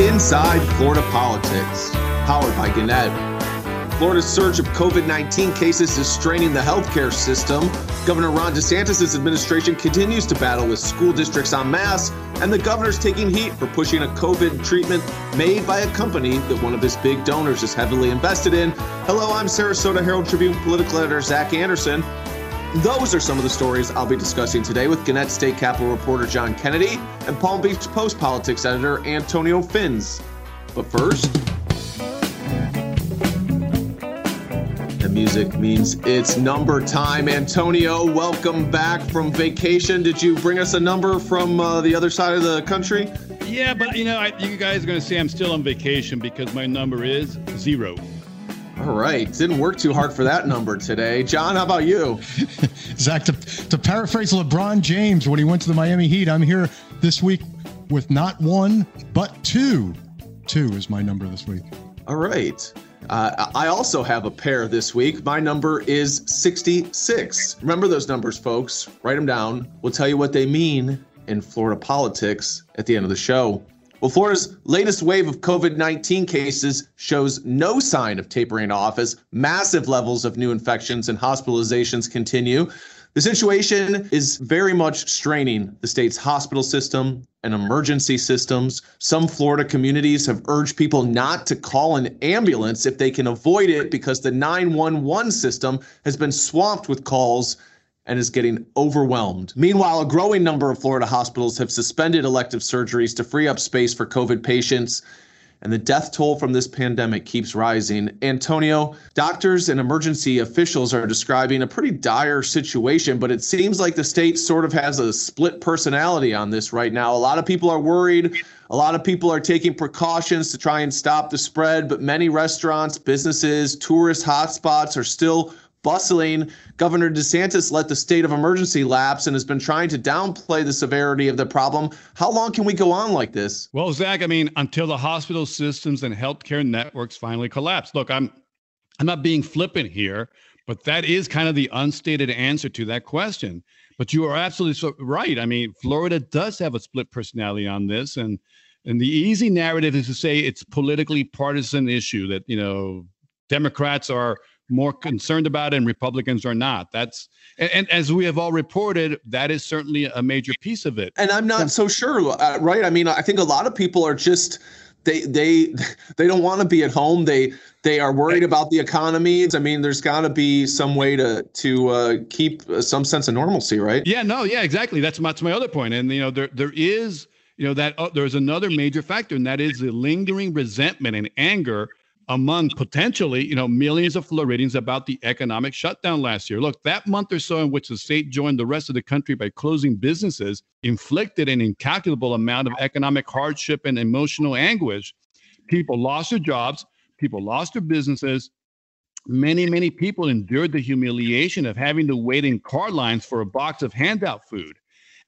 Inside Florida Politics, powered by Gannett. Florida's surge of COVID 19 cases is straining the healthcare system. Governor Ron DeSantis' administration continues to battle with school districts en masse, and the governor's taking heat for pushing a COVID treatment made by a company that one of his big donors is heavily invested in. Hello, I'm Sarasota Herald Tribune political editor Zac Anderson. Those are some of the stories I'll be discussing today with Gannett State Capitol reporter John Kennedy and Palm Beach Post politics editor Antonio Fins. But first, the music means it's number time. Antonio, welcome back from vacation. Did you bring us a number from uh, the other side of the country? Yeah, but you know, I, you guys are going to say I'm still on vacation because my number is zero. All right. Didn't work too hard for that number today. John, how about you? Zac, to, to paraphrase LeBron James when he went to the Miami Heat, I'm here this week with not one, but two. Two is my number this week. All right. Uh, I also have a pair this week. My number is 66. Remember those numbers, folks. Write them down. We'll tell you what they mean in Florida politics at the end of the show. Well, Florida's latest wave of COVID 19 cases shows no sign of tapering off as massive levels of new infections and hospitalizations continue. The situation is very much straining the state's hospital system and emergency systems. Some Florida communities have urged people not to call an ambulance if they can avoid it because the 911 system has been swamped with calls and is getting overwhelmed. Meanwhile, a growing number of Florida hospitals have suspended elective surgeries to free up space for COVID patients. And the death toll from this pandemic keeps rising. Antonio, doctors and emergency officials are describing a pretty dire situation, but it seems like the state sort of has a split personality on this right now. A lot of people are worried. A lot of people are taking precautions to try and stop the spread, but many restaurants, businesses, tourist hotspots are still bustling. Governor DeSantis let the state of emergency lapse and has been trying to downplay the severity of the problem. How long can we go on like this? Well, Zac, I mean, until the hospital systems and healthcare networks finally collapse. Look, I'm I'm not being flippant here, but that is kind of the unstated answer to that question. But you are absolutely so right. I mean, Florida does have a split personality on this, and and the easy narrative is to say it's politically partisan issue that you know Democrats are more concerned about it and Republicans are not. That's and, and, as we have all reported, that is certainly a major piece of it. And I'm not so sure, uh, right? I mean, I think a lot of people are just they they they don't want to be at home. They they are worried about the economy. I mean, there's got to be some way to to uh, keep uh, some sense of normalcy, right? Yeah, no, yeah, exactly. That's my, that's my other point. And you know, there there is you know that uh, there's another major factor, and that is the lingering resentment and anger among potentially, you know, millions of Floridians about the economic shutdown last year. Look, that month or so in which the state joined the rest of the country by closing businesses inflicted an incalculable amount of economic hardship and emotional anguish. People lost their jobs, people lost their businesses. Many, many people endured the humiliation of having to wait in car lines for a box of handout food.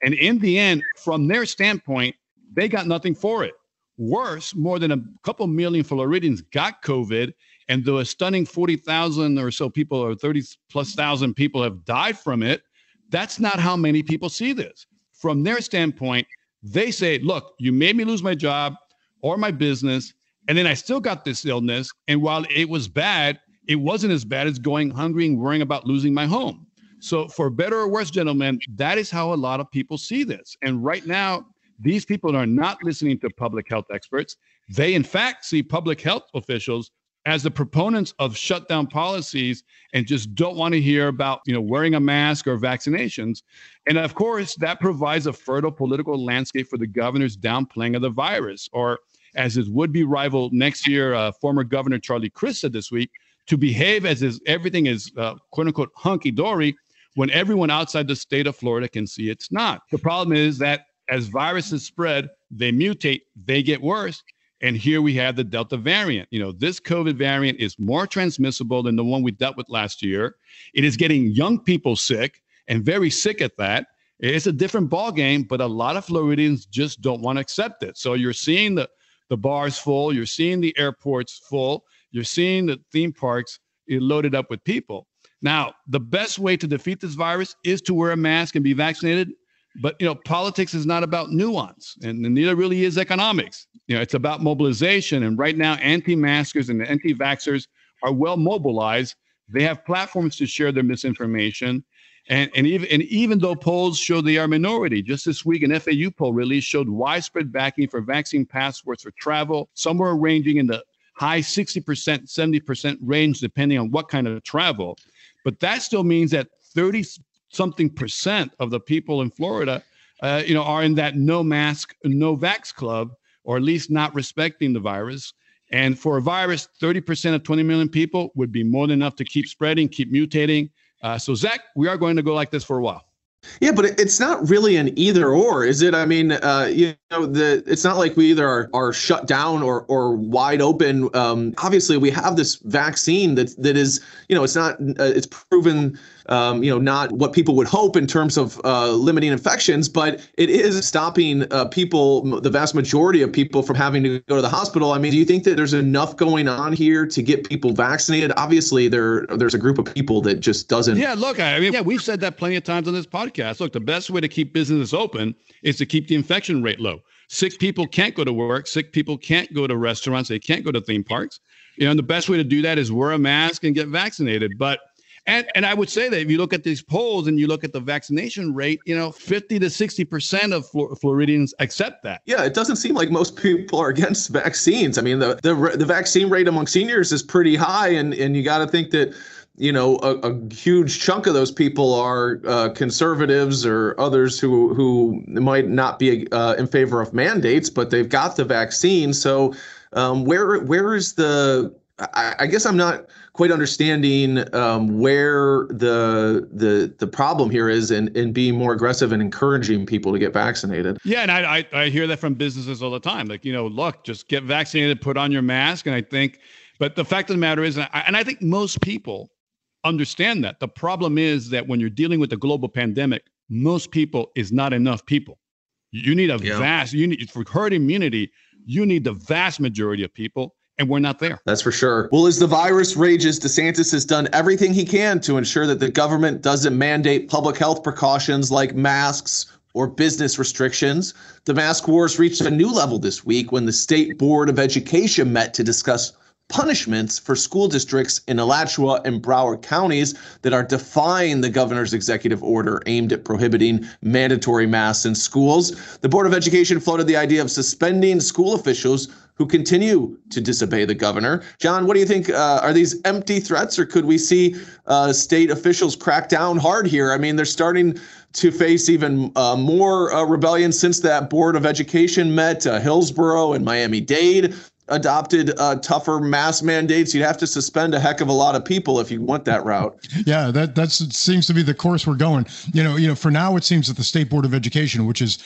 And in the end, from their standpoint, they got nothing for it. Worse, more than a couple million Floridians got COVID, and though a stunning 40,000 or so people, or 30 plus thousand people have died from it, that's not how many people see this. From their standpoint, they say, look, you made me lose my job or my business, and then I still got this illness. And while it was bad, it wasn't as bad as going hungry and worrying about losing my home. So, for better or worse, gentlemen, that is how a lot of people see this. And right now, these people are not listening to public health experts. They, in fact, see public health officials as the proponents of shutdown policies and just don't want to hear about you know wearing a mask or vaccinations and of course that provides a fertile political landscape for the governor's downplaying of the virus or as his would-be rival next year uh, former governor charlie crist said this week to behave as if everything is uh, quote unquote hunky-dory when everyone outside the state of florida can see it's not the problem is that as viruses spread, they mutate, they get worse. And here we have the Delta variant. You know, this COVID variant is more transmissible than the one we dealt with last year. It is getting young people sick and very sick at that. It's a different ball game, but a lot of Floridians just don't want to accept it. So you're seeing the the bars full, you're seeing the airports full, you're seeing the theme parks loaded up with people. Now, the best way to defeat this virus is to wear a mask and be vaccinated But you know, politics is not about nuance, and, and neither really is economics. You know, it's about mobilization. And right now, anti-maskers and anti-vaxxers are well mobilized. They have platforms to share their misinformation. And, and, even, and even though polls show they are minority, just this week an FAU poll release showed widespread backing for vaccine passports for travel, somewhere ranging in the high 60%, 70% range, depending on what kind of travel. But that still means that 30 something percent of the people in Florida, uh, you know, are in that no mask, no vax club, or at least not respecting the virus. And for a virus, 30% of 20 million people would be more than enough to keep spreading, keep mutating. Uh, so, Zac, we are going to go like this for a while. Yeah, but it's not really an either or, is it? I mean, uh, you know, the it's not like we either are, are shut down or or wide open. Um, obviously, we have this vaccine that that is, you know, it's not uh, it's proven um, you know, not what people would hope in terms of uh, limiting infections, but it is stopping uh, people, the vast majority of people, from having to go to the hospital. I mean, do you think that there's enough going on here to get people vaccinated? Obviously, there there's a group of people that just doesn't. Yeah, look, I mean, yeah, we've said that plenty of times on this podcast. Look, the best way to keep business open is to keep the infection rate low. Sick people can't go to work. Sick people can't go to restaurants. They can't go to theme parks. You know, and the best way to do that is wear a mask and get vaccinated. But and and I would say that if you look at these polls and you look at the vaccination rate, you know, 50 to 60 percent of Floridians accept that. Yeah, it doesn't seem like most people are against vaccines. I mean, the the, the vaccine rate among seniors is pretty high, and and you got to think that you know a, a, huge chunk of those people are uh, conservatives or others who who might not be uh, in favor of mandates, but they've got the vaccine. So um, where where is the I, I guess I'm not quite understanding um, where the the the problem here is and in being more aggressive and encouraging people to get vaccinated. Yeah, and I, I I hear that from businesses all the time. Like you know, look, just get vaccinated, put on your mask, and I think. But the fact of the matter is, and I, and I think most people understand that. The problem is that when you're dealing with a global pandemic, most people is not enough people. You need a yeah. vast. You need for herd immunity. You need the vast majority of people and we're not there. That's for sure. Well, as the virus rages, DeSantis has done everything he can to ensure that the government doesn't mandate public health precautions like masks or business restrictions. The mask wars reached a new level this week when the State Board of Education met to discuss punishments for school districts in Alachua and Broward counties that are defying the governor's executive order aimed at prohibiting mandatory masks in schools. The Board of Education floated the idea of suspending school officials who continue to disobey the governor. John, what do you think? Uh, are these empty threats, or could we see uh, state officials crack down hard here? I mean, they're starting to face even uh, more uh, rebellion since that Board of Education met. Uh, Hillsborough and Miami Dade adopted uh, tougher mask mandates, you'd have to suspend a heck of a lot of people if you went that route. Yeah, that that seems to be the course we're going. You know, you know, for now it seems that the state board of education, which is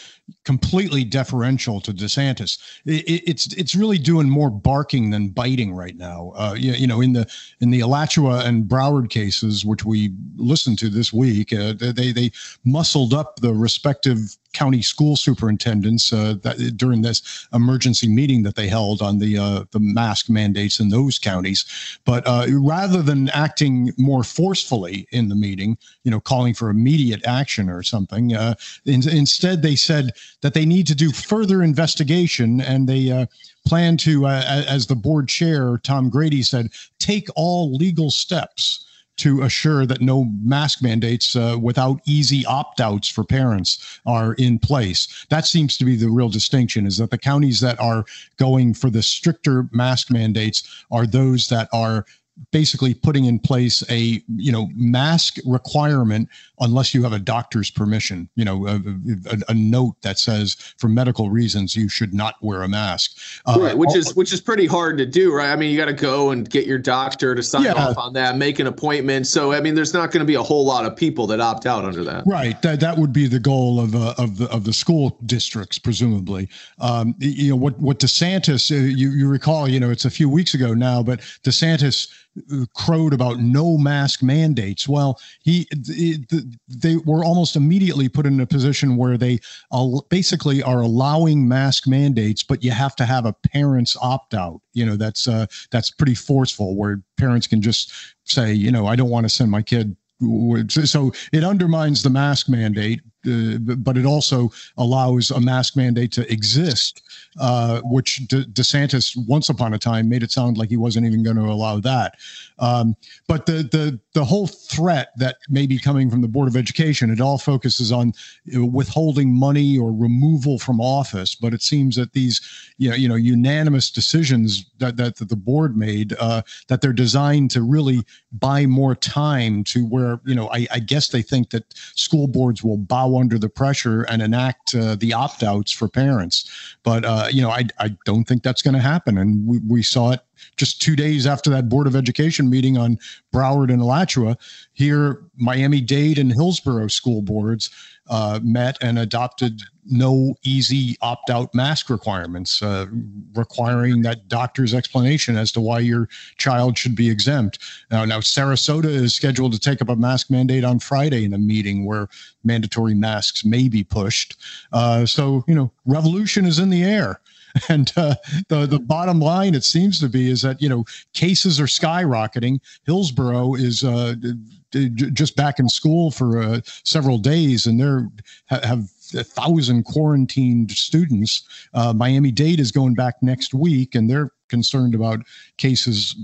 completely deferential to DeSantis, it, it's it's really doing more barking than biting right now. Uh, you, you know, in the in the Alachua and Broward cases, which we listened to this week, uh, they they muscled up the respective county school superintendents uh, that, during this emergency meeting that they held on the uh, the mask mandates in those counties. But uh, rather than acting more forcefully in the meeting, you know, calling for immediate action or something, uh, in, instead they said that they need to do further investigation and they uh, plan to, uh, as the board chair Tom Grady said, take all legal steps to assure that no mask mandates uh, without easy opt-outs for parents are in place. That seems to be the real distinction is that the counties that are going for the stricter mask mandates are those that are basically putting in place a you know mask requirement unless you have a doctor's permission. You know a, a, a note that says for medical reasons you should not wear a mask. Uh, right which is which is pretty hard to do right? I mean you got to go and get your doctor to sign yeah. off on that make an appointment. So i mean there's not going to be a whole lot of people that opt out under that. Right that that would be the goal of uh, of the of the school districts presumably. Um, you know what what desantis uh, you you recall you know it's a few weeks ago now but desantis crowed about no mask mandates. Well, he they were almost immediately put in a position where they basically are allowing mask mandates, but you have to have a parent's opt out. You know, that's uh, that's pretty forceful, where parents can just say, you know, I don't want to send my kid. So it undermines the mask mandate uh, but it also allows a mask mandate to exist, uh, which De- DeSantis once upon a time made it sound like he wasn't even going to allow that. Um, but the the the whole threat that may be coming from the Board of Education, it all focuses on withholding money or removal from office. But it seems that these you know you know unanimous decisions that that, that the board made uh, that they're designed to really buy more time to where you know I, I guess they think that school boards will bow under the pressure and enact uh, the opt outs for parents. But uh, you know I I don't think that's going to happen, and we, we saw it just two days after that Board of Education meeting on Broward and Alachua, here Miami Dade and Hillsborough school boards uh, met and adopted no easy opt out mask requirements, uh, requiring that doctor's explanation as to why your child should be exempt. Now, now, Sarasota is scheduled to take up a mask mandate on Friday in a meeting where mandatory masks may be pushed. Uh, so, you know, revolution is in the air. And uh, the the bottom line, it seems to be, is that you know cases are skyrocketing. Hillsborough is uh, just back in school for uh, several days, and they're have a thousand quarantined students. Uh, Miami Dade is going back next week, and they're concerned about cases,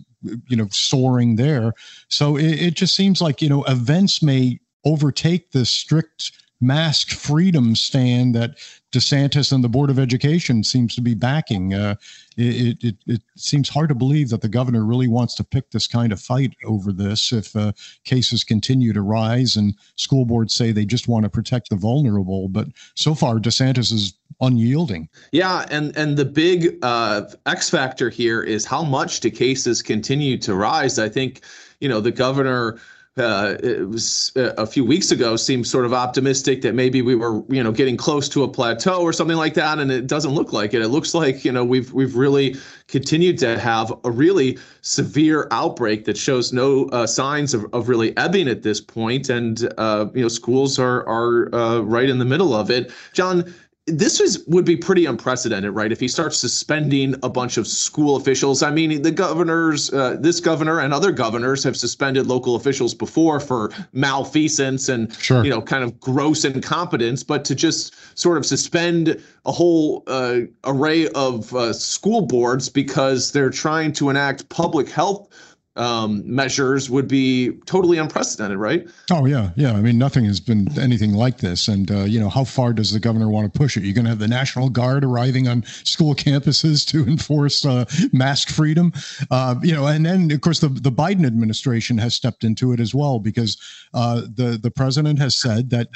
you know, soaring there. So it, it just seems like you know events may overtake the strict mask freedom stand that DeSantis and the Board of Education seems to be backing. Uh, it, it, it, seems hard to believe that the governor really wants to pick this kind of fight over this if uh, cases continue to rise and school boards say they just want to protect the vulnerable. But so far, DeSantis is unyielding. Yeah, and and the big uh, X factor here is how much do cases continue to rise? I think you know the governor uh, it was uh, a few weeks ago seemed sort of optimistic that maybe we were you know getting close to a plateau or something like that and it doesn't look like it. It looks like you know we've we've really continued to have a really severe outbreak that shows no uh, signs of, of really ebbing at this point and uh, you know schools are are uh, right in the middle of it. John this is would be pretty unprecedented, right? If he starts suspending a bunch of school officials. I mean, the governors, uh, this governor and other governors have suspended local officials before for malfeasance and sure. you know, kind of gross incompetence. But to just sort of suspend a whole uh, array of uh, school boards because they're trying to enact public health um, measures would be totally unprecedented, right? Oh yeah, yeah. I mean, nothing has been anything like this. And uh, you know, how far does the governor want to push it? You're going to have the National Guard arriving on school campuses to enforce uh, mask freedom, uh, you know, and then of course the the Biden administration has stepped into it as well because uh, the the president has said that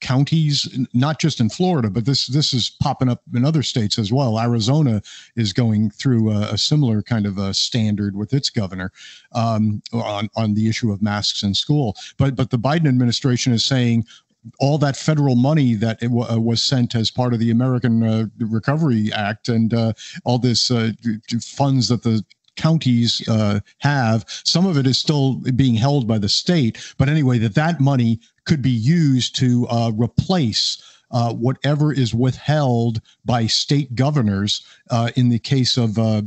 counties, not just in Florida, but this this is popping up in other states as well. Arizona is going through a, a similar kind of a standard with its governor um, on on the issue of masks in school. But but the Biden administration is saying all that federal money that w- uh, was sent as part of the American uh, Recovery Act and uh, all this uh, funds that the counties uh, have. Some of it is still being held by the state, but anyway, that that money could be used to uh, replace uh, whatever is withheld by state governors uh, in the case of uh,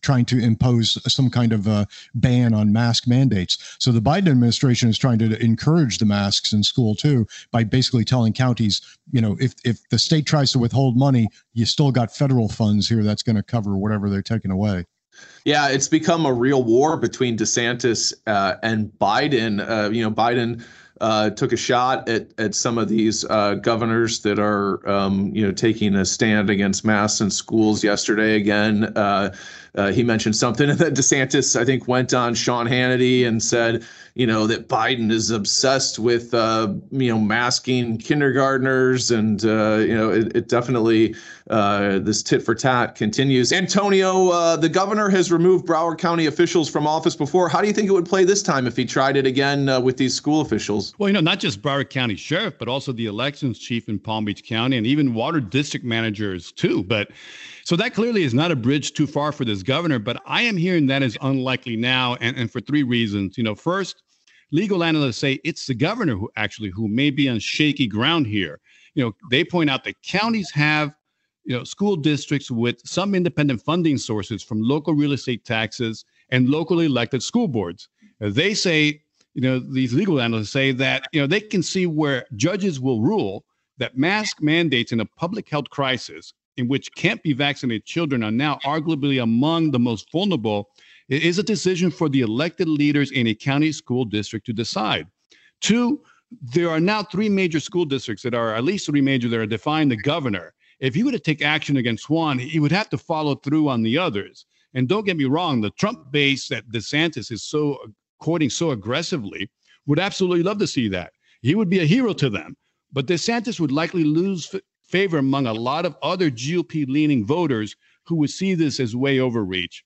trying to impose some kind of ban on mask mandates. So the Biden administration is trying to encourage the masks in school too by basically telling counties, you know, if if the state tries to withhold money, you still got federal funds here that's going to cover whatever they're taking away. Yeah, it's become a real war between DeSantis uh, and Biden. Uh, you know, Biden uh, took a shot at at some of these uh, governors that are um, you know taking a stand against masks in schools yesterday. Again, uh, uh, he mentioned something that DeSantis I think went on Sean Hannity and said you know that Biden is obsessed with uh, you know masking kindergartners, and uh, you know it, it definitely uh, this tit for tat continues. Antonio, uh, the governor has removed Broward County officials from office before. How do you think it would play this time if he tried it again uh, with these school officials? Well, you know, not just Broward County sheriff, but also the elections chief in Palm Beach County, and even water district managers too. But so that clearly is not a bridge too far for this governor, but I am hearing that is unlikely now, and, and for three reasons. You know, first, legal analysts say it's the governor who actually who may be on shaky ground here. You know, they point out that counties have you know school districts with some independent funding sources from local real estate taxes and locally elected school boards. They say, you know, these legal analysts say that you know they can see where judges will rule that mask mandates in a public health crisis in which can't be vaccinated children are now arguably among the most vulnerable it is a decision for the elected leaders in a county school district to decide. Two, there are now three major school districts that are at least three major that are defying the governor. If he were to take action against one, he would have to follow through on the others. And don't get me wrong, the Trump base that DeSantis is so courting so aggressively would absolutely love to see that. He would be a hero to them. But DeSantis would likely lose favor among a lot of other GOP leaning voters who would see this as way overreach.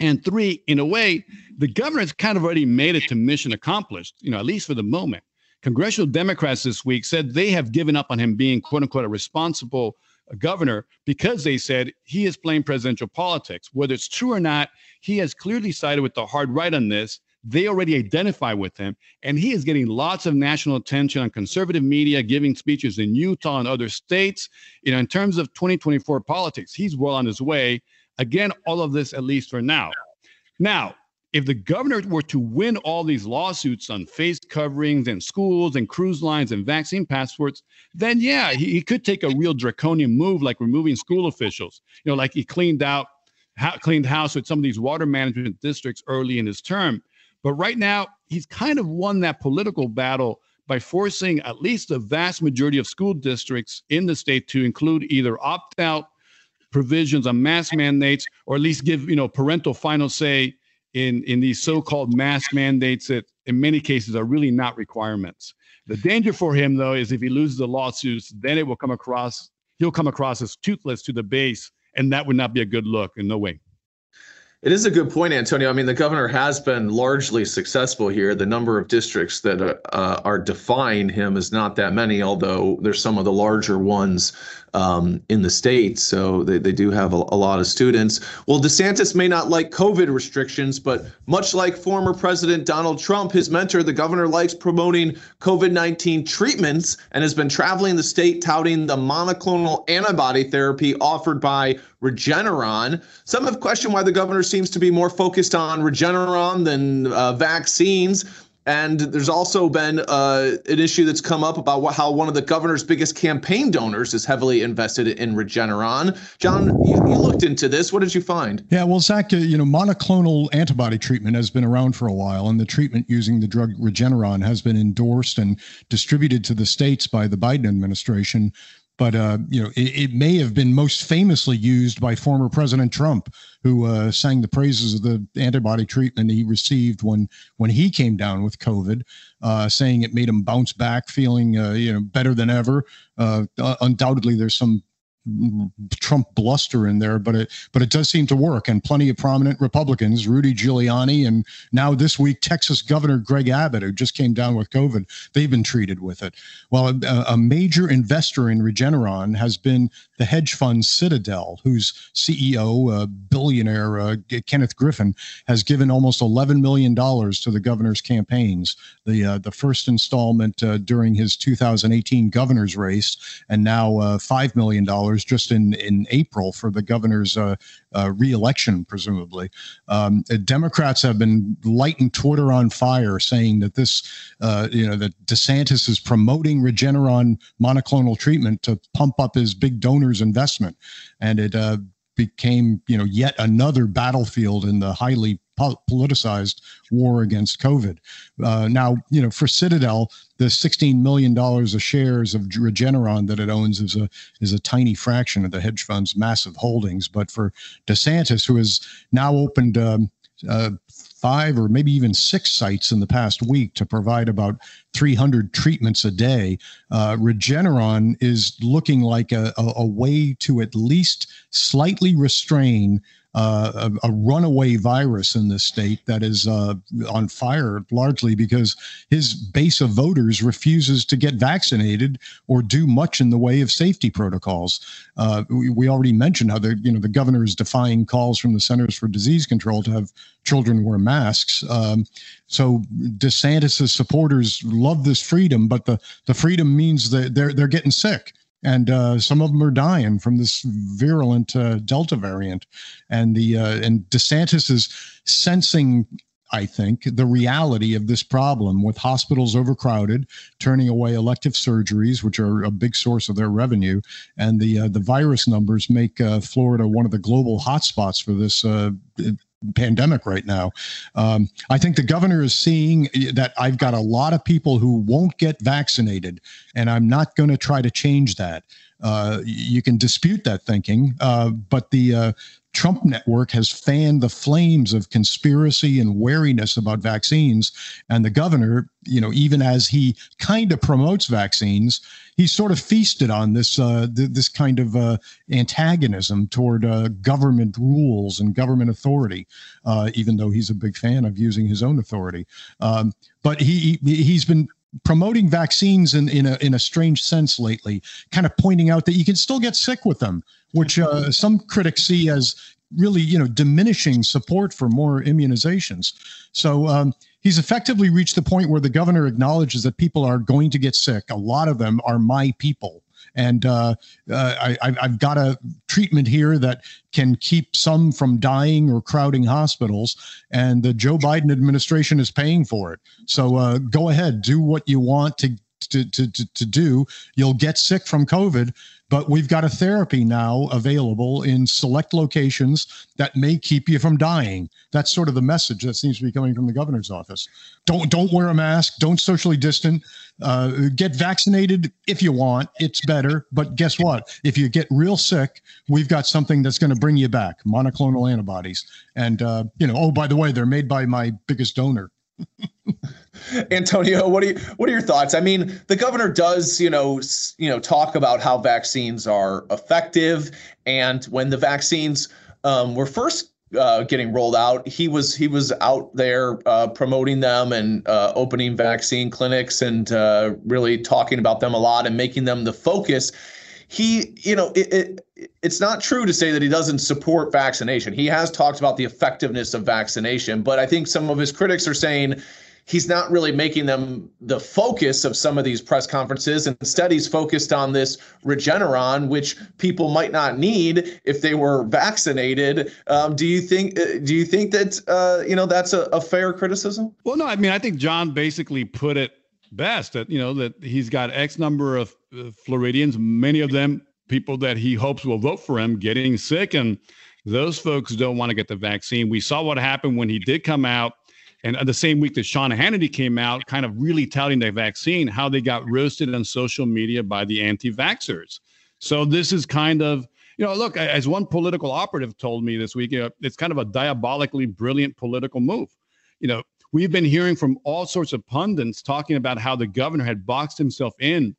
And three, in a way, the governor's kind of already made it to mission accomplished, you know, at least for the moment. Congressional Democrats this week said they have given up on him being, quote unquote, a responsible governor because they said he is playing presidential politics. Whether it's true or not, he has clearly sided with the hard right on this. They already identify with him, and he is getting lots of national attention on conservative media, giving speeches in Utah and other states. You know, in terms of 2024 politics, he's well on his way. Again, all of this, at least for now. Now, if the governor were to win all these lawsuits on face coverings and schools and cruise lines and vaccine passports, then yeah, he, he could take a real draconian move like removing school officials. You know, like he cleaned out, ha- cleaned house with some of these water management districts early in his term. But right now, he's kind of won that political battle by forcing at least the vast majority of school districts in the state to include either opt out provisions on mask mandates, or at least give you know parental final say in in these so-called mask mandates that in many cases are really not requirements. The danger for him though is if he loses the lawsuits, then it will come across he'll come across as toothless to the base, and that would not be a good look in no way. It is a good point, Antonio. I mean, the governor has been largely successful here. The number of districts that uh, are defying him is not that many, although there's some of the larger ones um, in the state. So they, they do have a, a, lot of students. Well, DeSantis may not like COVID restrictions, but much like former President Donald Trump, his mentor, the governor, likes promoting COVID 19 treatments and has been traveling the state touting the monoclonal antibody therapy offered by Regeneron. Some have questioned why the governor seems to be more focused on Regeneron than uh, vaccines. And there's also been uh, an issue that's come up about what, how one of the governor's biggest campaign donors is heavily invested in Regeneron. John, you, you, looked into this. What did you find? Yeah, well, Zac, uh, you know, monoclonal antibody treatment has been around for a while, and the treatment using the drug Regeneron has been endorsed and distributed to the states by the Biden administration but uh, you know it, it, may have been most famously used by former President Trump, who uh, sang the praises of the antibody treatment he received when when he came down with COVID, uh, saying it made him bounce back, feeling uh, you know better than ever. Uh, undoubtedly, there's some Trump bluster in there, but it but it does seem to work. And plenty of prominent Republicans, Rudy Giuliani, and now this week Texas Governor Greg Abbott, who just came down with COVID, they've been treated with it. Well, a, a major investor in Regeneron has been the hedge fund Citadel, whose CEO, uh, billionaire uh, Kenneth Griffin, has given almost eleven million dollars to the governor's campaigns. The uh, the first installment uh, during his 2018 governor's race, and now uh, five million dollars just in in April for the governor's reelection, presumably. Um, Democrats have been lighting Twitter on fire, saying that this, you know, that DeSantis is promoting Regeneron monoclonal treatment to pump up his big investment, and it uh, became, you know, yet another battlefield in the highly politicized war against COVID. Uh, now, you know, for Citadel, the $16 million of shares of Regeneron that it owns is a is a tiny fraction of the hedge fund's massive holdings. But for DeSantis, who has now opened um, uh, five or maybe even six sites in the past week to provide about 300 treatments a day. Uh, Regeneron is looking like a, a, a, way to at least slightly restrain uh, a, a, runaway virus in this state that is uh, on fire largely because his base of voters refuses to get vaccinated or do much in the way of safety protocols. Uh, we, we, already mentioned how the you know the governor is defying calls from the Centers for Disease Control to have children wear masks. Um, so DeSantis's supporters love this freedom, but the the freedom means that they're they're getting sick and uh, some of them are dying from this virulent uh, Delta variant. And the uh, and DeSantis is sensing I think, the reality of this problem with hospitals overcrowded, turning away elective surgeries, which are a big source of their revenue, and the uh, the virus numbers make uh, Florida one of the global hotspots for this uh, pandemic right now. Um, I think the governor is seeing that I've got a lot of people who won't get vaccinated, and I'm not going to try to change that. Uh, you can dispute that thinking, uh, but the uh, Trump network has fanned the flames of conspiracy and wariness about vaccines. And the governor, you know, even as he kind of promotes vaccines, he sort of feasted on this uh, th- this kind of uh, antagonism toward uh, government rules and government authority. Uh, even though he's a big fan of using his own authority, um, but he, he he's been promoting vaccines in, in a in a strange sense lately, kind of pointing out that you can still get sick with them which uh, some critics see as really, you know, diminishing support for more immunizations. So um, he's effectively reached the point where the governor acknowledges that people are going to get sick. A lot of them are my people. And uh, uh, I, have got a treatment here that can keep some from dying or crowding hospitals. And the Joe Biden administration is paying for it. So uh, go ahead, do what you want to to, to, to, to do. You'll get sick from COVID, but we've got a therapy now available in select locations that may keep you from dying. That's sort of the message that seems to be coming from the governor's office. Don't don't wear a mask. Don't socially distant. Uh, get vaccinated if you want. It's better. But guess what? If you get real sick, we've got something that's going to bring you back. Monoclonal antibodies. And uh, you know, oh by the way, they're made by my biggest donor. Antonio, what are you, what are your thoughts? I mean, the governor does, you know, you know, talk about how vaccines are effective, and when the vaccines um, were first uh, getting rolled out, he was he was out there uh, promoting them and uh, opening vaccine clinics and uh, really talking about them a lot and making them the focus. He, you know, it, it, it's not true to say that he doesn't support vaccination. He has talked about the effectiveness of vaccination, but I think some of his critics are saying he's not really making them the focus of some of these press conferences. Instead, he's focused on this Regeneron, which people might not need if they were vaccinated. Um, do you think? Uh, do you think that uh, you know that's a, a fair criticism? Well, no. I mean, I think John basically put it best that you know that he's got X number of uh, Floridians, many of them people that he hopes will vote for him, getting sick and. Those folks don't want to get the vaccine. We saw what happened when he did come out and the same week that Sean Hannity came out, kind of really touting the vaccine, how they got roasted on social media by the anti vaxxers. So this is kind of, you know, look, as one political operative told me this week, you know, it's kind of a diabolically brilliant political move. You know, we've been hearing from all sorts of pundits talking about how the governor had boxed himself in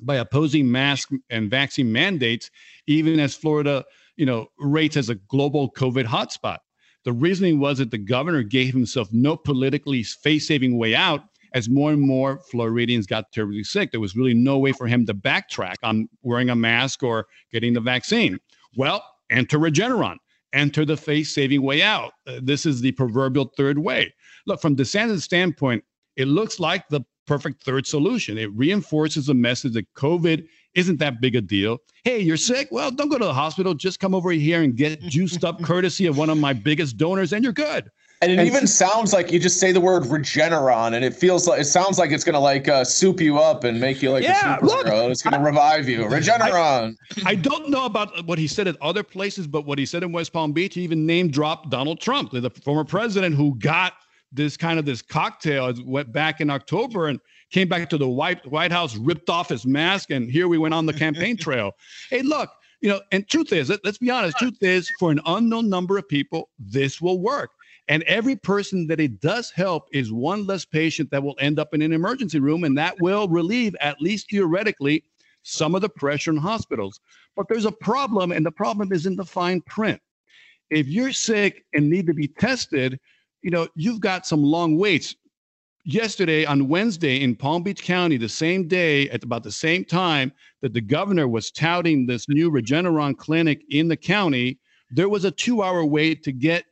by opposing mask and vaccine mandates, even as Florida, you know, rates as a global COVID hotspot. The reasoning was that the governor gave himself no politically face saving way out as more and more Floridians got terribly sick. There was really no way for him to backtrack on wearing a mask or getting the vaccine. Well, enter Regeneron, enter the face saving way out. Uh, this is the proverbial third way. Look, from DeSantis' standpoint, it looks like the perfect third solution. It reinforces the message that COVID isn't that big a deal. Hey, you're sick? Well, don't go to the hospital. Just come over here and get juiced up courtesy of one of my biggest donors, and you're good. And it and even sounds like you just say the word Regeneron, and it feels like it sounds like it's gonna like uh, soup you up and make you like yeah, a superhero. It's gonna I, revive you. Regeneron. I, I, don't know about what he said at other places, but what he said in West Palm Beach, he even name dropped Donald Trump, the former president who got this kind of this cocktail. went back in October and came back to the White White House, ripped off his mask, and here we went on the campaign trail. hey, look, you know, and truth is, let's be honest, truth is, for an unknown number of people, this will work. And every person that it does help is one less patient that will end up in an emergency room, and that will relieve, at least theoretically, some of the pressure in hospitals. But there's a problem, and the problem is in the fine print. If you're sick and need to be tested, you know, you've got some long waits yesterday on Wednesday in Palm Beach County, the same day at about the same time that the governor was touting this new Regeneron clinic in the county, there was a two hour wait to get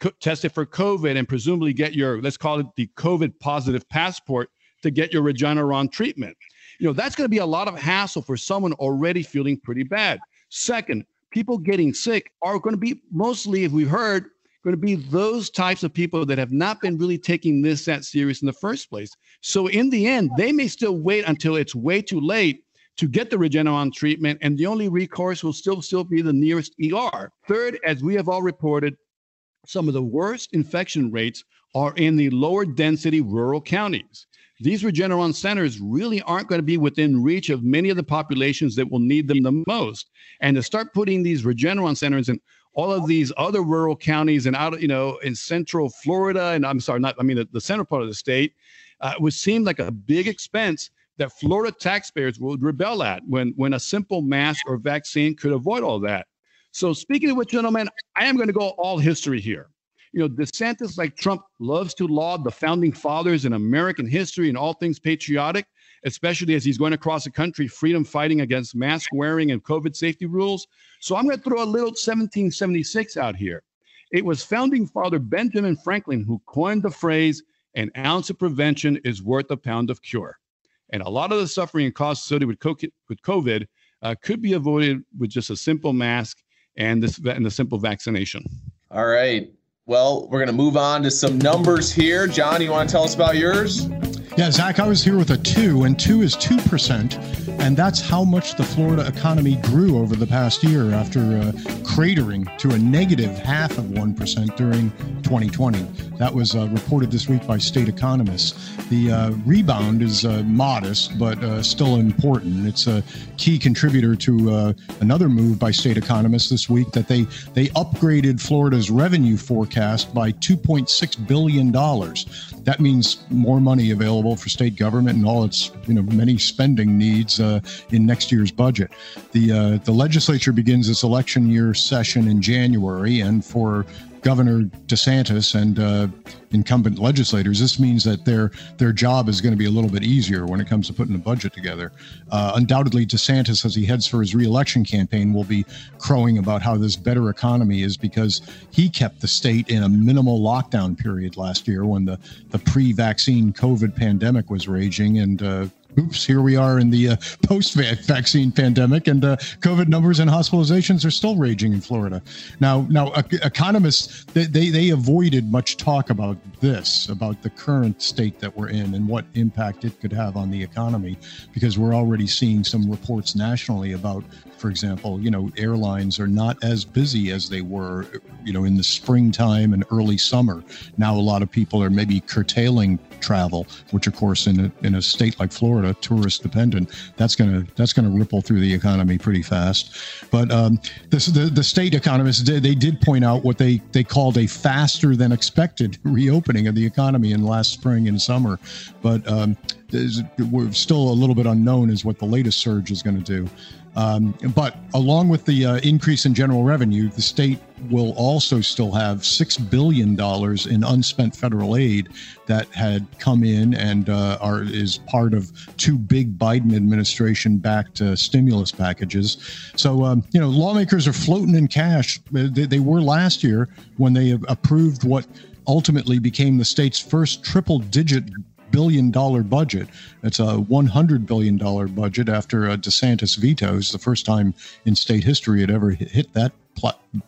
co- tested for COVID and presumably get your, let's call it the COVID positive passport to get your Regeneron treatment. You know, that's going to be a lot of hassle for someone already feeling pretty bad. Second, people getting sick are going to be mostly, if we've heard, going to be those types of people that have not been really taking this that serious in the first place. So in the end, they may still wait until it's way too late to get the Regeneron treatment, and the only recourse will still still be the nearest ER. Third, as we have all reported, some of the worst infection rates are in the lower density rural counties. These Regeneron centers really aren't going to be within reach of many of the populations that will need them the most. And to start putting these Regeneron centers in all of these other rural counties and out, you know, in central Florida, and I'm sorry, not, I mean, the, the central part of the state, uh, would seem like a big expense that Florida taxpayers would rebel at when, when a simple mask or vaccine could avoid all that. So, speaking of which, gentlemen, I am going to go all history here. You know, DeSantis, like Trump, loves to laud the founding fathers in American history and all things patriotic, especially as he's going across the country, freedom fighting against mask wearing and COVID safety rules. So, I'm going to throw a little 1776 out here. It was founding father Benjamin Franklin who coined the phrase, an ounce of prevention is worth a pound of cure. And a lot of the suffering and costs associated with COVID uh, could be avoided with just a simple mask and this and the simple vaccination. All right. Well, we're going to move on to some numbers here. John, you want to tell us about yours? Yeah, Zac, I was here with a two, and two is 2%. And that's how much the Florida economy grew over the past year after uh, cratering to a negative half of 1% during 2020. That was uh, reported this week by state economists. The uh, rebound is uh, modest, but uh, still important. It's a key contributor to uh, another move by state economists this week that they, they upgraded Florida's revenue forecast by $2.6 billion. That means more money available for state government and all its you know many spending needs uh, in next year's budget. The uh, the legislature begins its election year session in January, and for Governor DeSantis and uh, incumbent legislators, this means that their their job is going to be a little bit easier when it comes to putting a budget together. Uh, undoubtedly, DeSantis, as he heads for his reelection campaign, will be crowing about how this better economy is because he kept the state in a minimal lockdown period last year when the the pre-vaccine COVID pandemic was raging, and uh, oops, here we are in the uh, post vaccine pandemic, and uh, COVID numbers and hospitalizations are still raging in Florida. Now, now economists they, they, they avoided much talk about this, about the current state that we're in and what impact it could have on the economy, because we're already seeing some reports nationally about, for example, you know, airlines are not as busy as they were, you know, in the springtime and early summer. Now, a lot of people are maybe curtailing travel, which of course in a, in a state like Florida, tourist dependent, that's gonna that's gonna ripple through the economy pretty fast. But um, this, the the state economists did, they did point out what they they called a faster than expected reopening of the economy in last spring and summer, but um, we're still a little bit unknown as what the latest surge is going to do. Um, but along with the uh, increase in general revenue, the state will also still have $6 billion in unspent federal aid that had come in and uh, are, is part of two big Biden administration backed uh, stimulus packages. So, um, you know, lawmakers are floating in cash. They, they were last year when they approved what ultimately became the state's first triple digit billion dollar budget. It's a 100 billion dollar budget after uh, DeSantis vetoes the first time in state history it ever hit that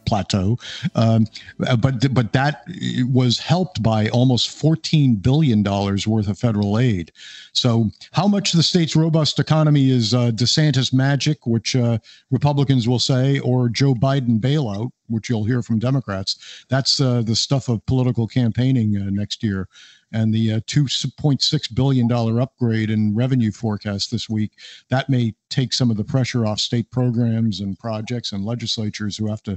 plateau. Um, but but that was helped by almost 14 billion dollars worth of federal aid. So how much the state's robust economy is uh, DeSantis magic, which uh, Republicans will say, or Joe Biden bailout, which you'll hear from Democrats. That's uh, the stuff of political campaigning uh, next year and the uh, $2.6 billion upgrade in revenue forecast this week, that may take some of the pressure off state programs and projects and legislatures who have to,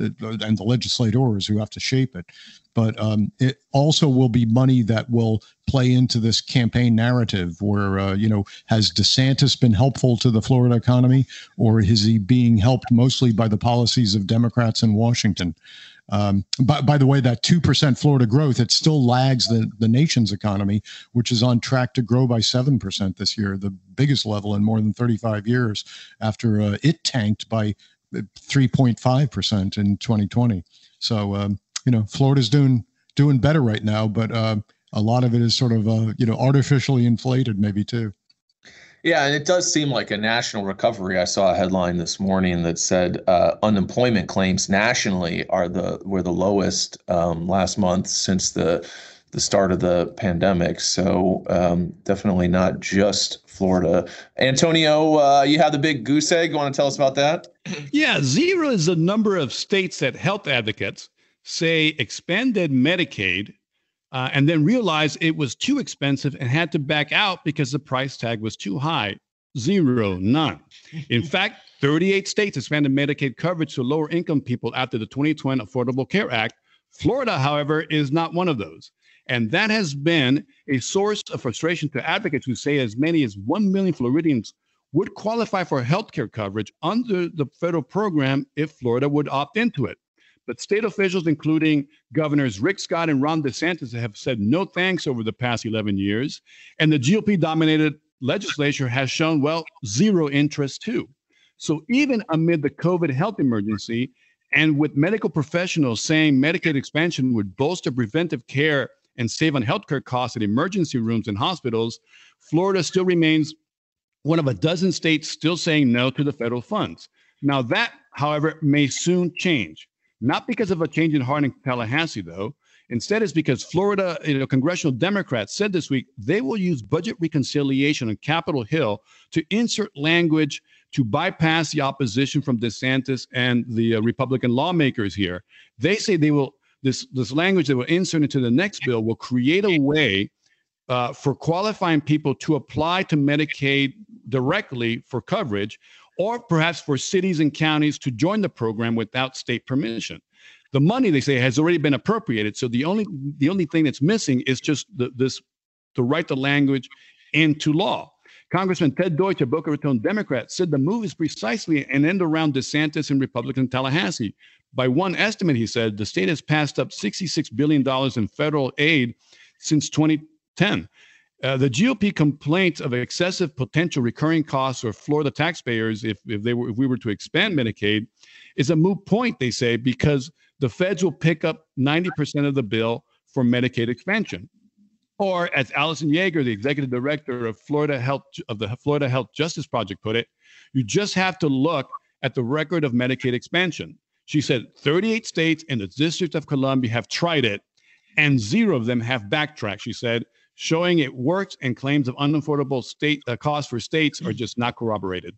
uh, and the legislators who have to shape it. But um, it also will be money that will play into this campaign narrative where, uh, you know, has DeSantis been helpful to the Florida economy or is he being helped mostly by the policies of Democrats in Washington? Um, by, by the way, that 2% Florida growth, it still lags the, the nation's economy, which is on track to grow by 7% this year, the biggest level in more than 35 years after uh, it tanked by 3.5% in 2020. So, um, you know, Florida's doing doing better right now, but uh, a lot of it is sort of, uh, you know, artificially inflated maybe too. Yeah, and it does seem like a national recovery. I saw a headline this morning that said uh, unemployment claims nationally are the were the lowest um, last month since the the start of the pandemic. So um, definitely not just Florida. Antonio, uh, you have the big goose egg. You want to tell us about that? Yeah, zero is the number of states that health advocates say expanded Medicaid uh, and then realized it was too expensive and had to back out because the price tag was too high. Zero, none. In fact, 38 states expanded Medicaid coverage to lower income people after the 2020 Affordable Care Act. Florida, however, is not one of those. And that has been a source of frustration to advocates who say as many as 1 million Floridians would qualify for health care coverage under the federal program if Florida would opt into it. But state officials, including governors Rick Scott and Ron DeSantis, have said no thanks over the past 11 years. And the GOP dominated legislature has shown, well, zero interest too. So even amid the COVID health emergency, and with medical professionals saying Medicaid expansion would bolster preventive care and save on healthcare costs at emergency rooms and hospitals, Florida still remains one of a dozen states still saying no to the federal funds. Now, that, however, may soon change. Not because of a change in heart in Tallahassee, though. Instead, it's because Florida you know, congressional Democrats said this week they will use budget reconciliation on Capitol Hill to insert language to bypass the opposition from DeSantis and the uh, Republican lawmakers here. They say they will this this language that will insert into the next bill will create a way uh, for qualifying people to apply to Medicaid directly for coverage or perhaps for cities and counties to join the program without state permission. The money they say has already been appropriated, so the only the only thing that's missing is just the, this to write the language into law. Congressman Ted Deutch, a Boca Raton Democrat, said the move is precisely an end around DeSantis and Republican Tallahassee. By one estimate, he said the state has passed up $66 billion in federal aid since 2010. Uh, the GOP complaint of excessive potential recurring costs for Florida taxpayers if, if they were if we were to expand Medicaid is a moot point, they say, because the feds will pick up 90% of the bill for Medicaid expansion. Or as Allison Yarger, the executive director of Florida Health of the Florida Health Justice Project put it, you just have to look at the record of Medicaid expansion. She said 38 states and the District of Columbia have tried it, and zero of them have backtracked. She said, showing it works and claims of unaffordable state uh, costs for states are just not corroborated.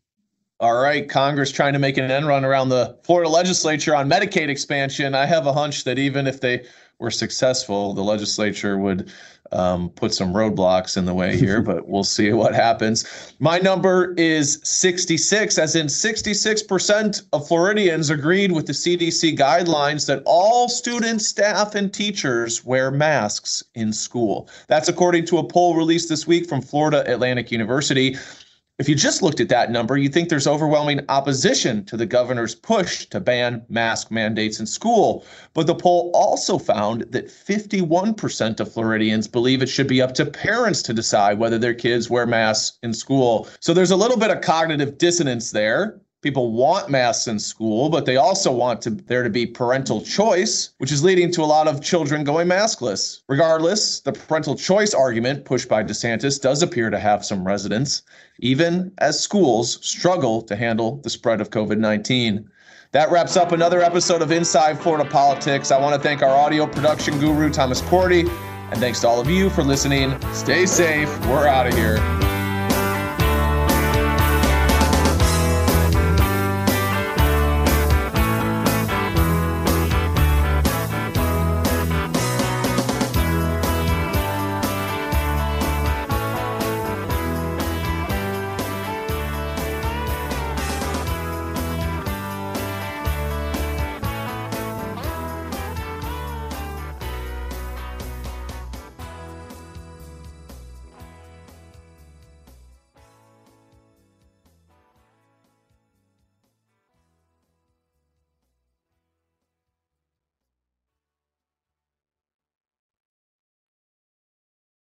All right, Congress trying to make an end run around the Florida legislature on Medicaid expansion. I have a hunch that even if they were successful, the legislature would um, put some roadblocks in the way here, but we'll see what happens. My number is 66, as in 66% of Floridians agreed with the CDC guidelines that all students, staff, and teachers wear masks in school. That's according to a poll released this week from Florida Atlantic University. If you just looked at that number, you'd think there's overwhelming opposition to the governor's push to ban mask mandates in school. But the poll also found that 51% of Floridians believe it should be up to parents to decide whether their kids wear masks in school. So there's a little bit of cognitive dissonance there people want masks in school, but they also want to, there to be parental choice, which is leading to a lot of children going maskless. Regardless, the parental choice argument pushed by DeSantis does appear to have some resonance, even as schools struggle to handle the spread of COVID 19. That wraps up another episode of Inside Florida Politics. I want to thank our audio production guru, Thomas Cordy, and thanks to all of you for listening. Stay safe. We're out of here.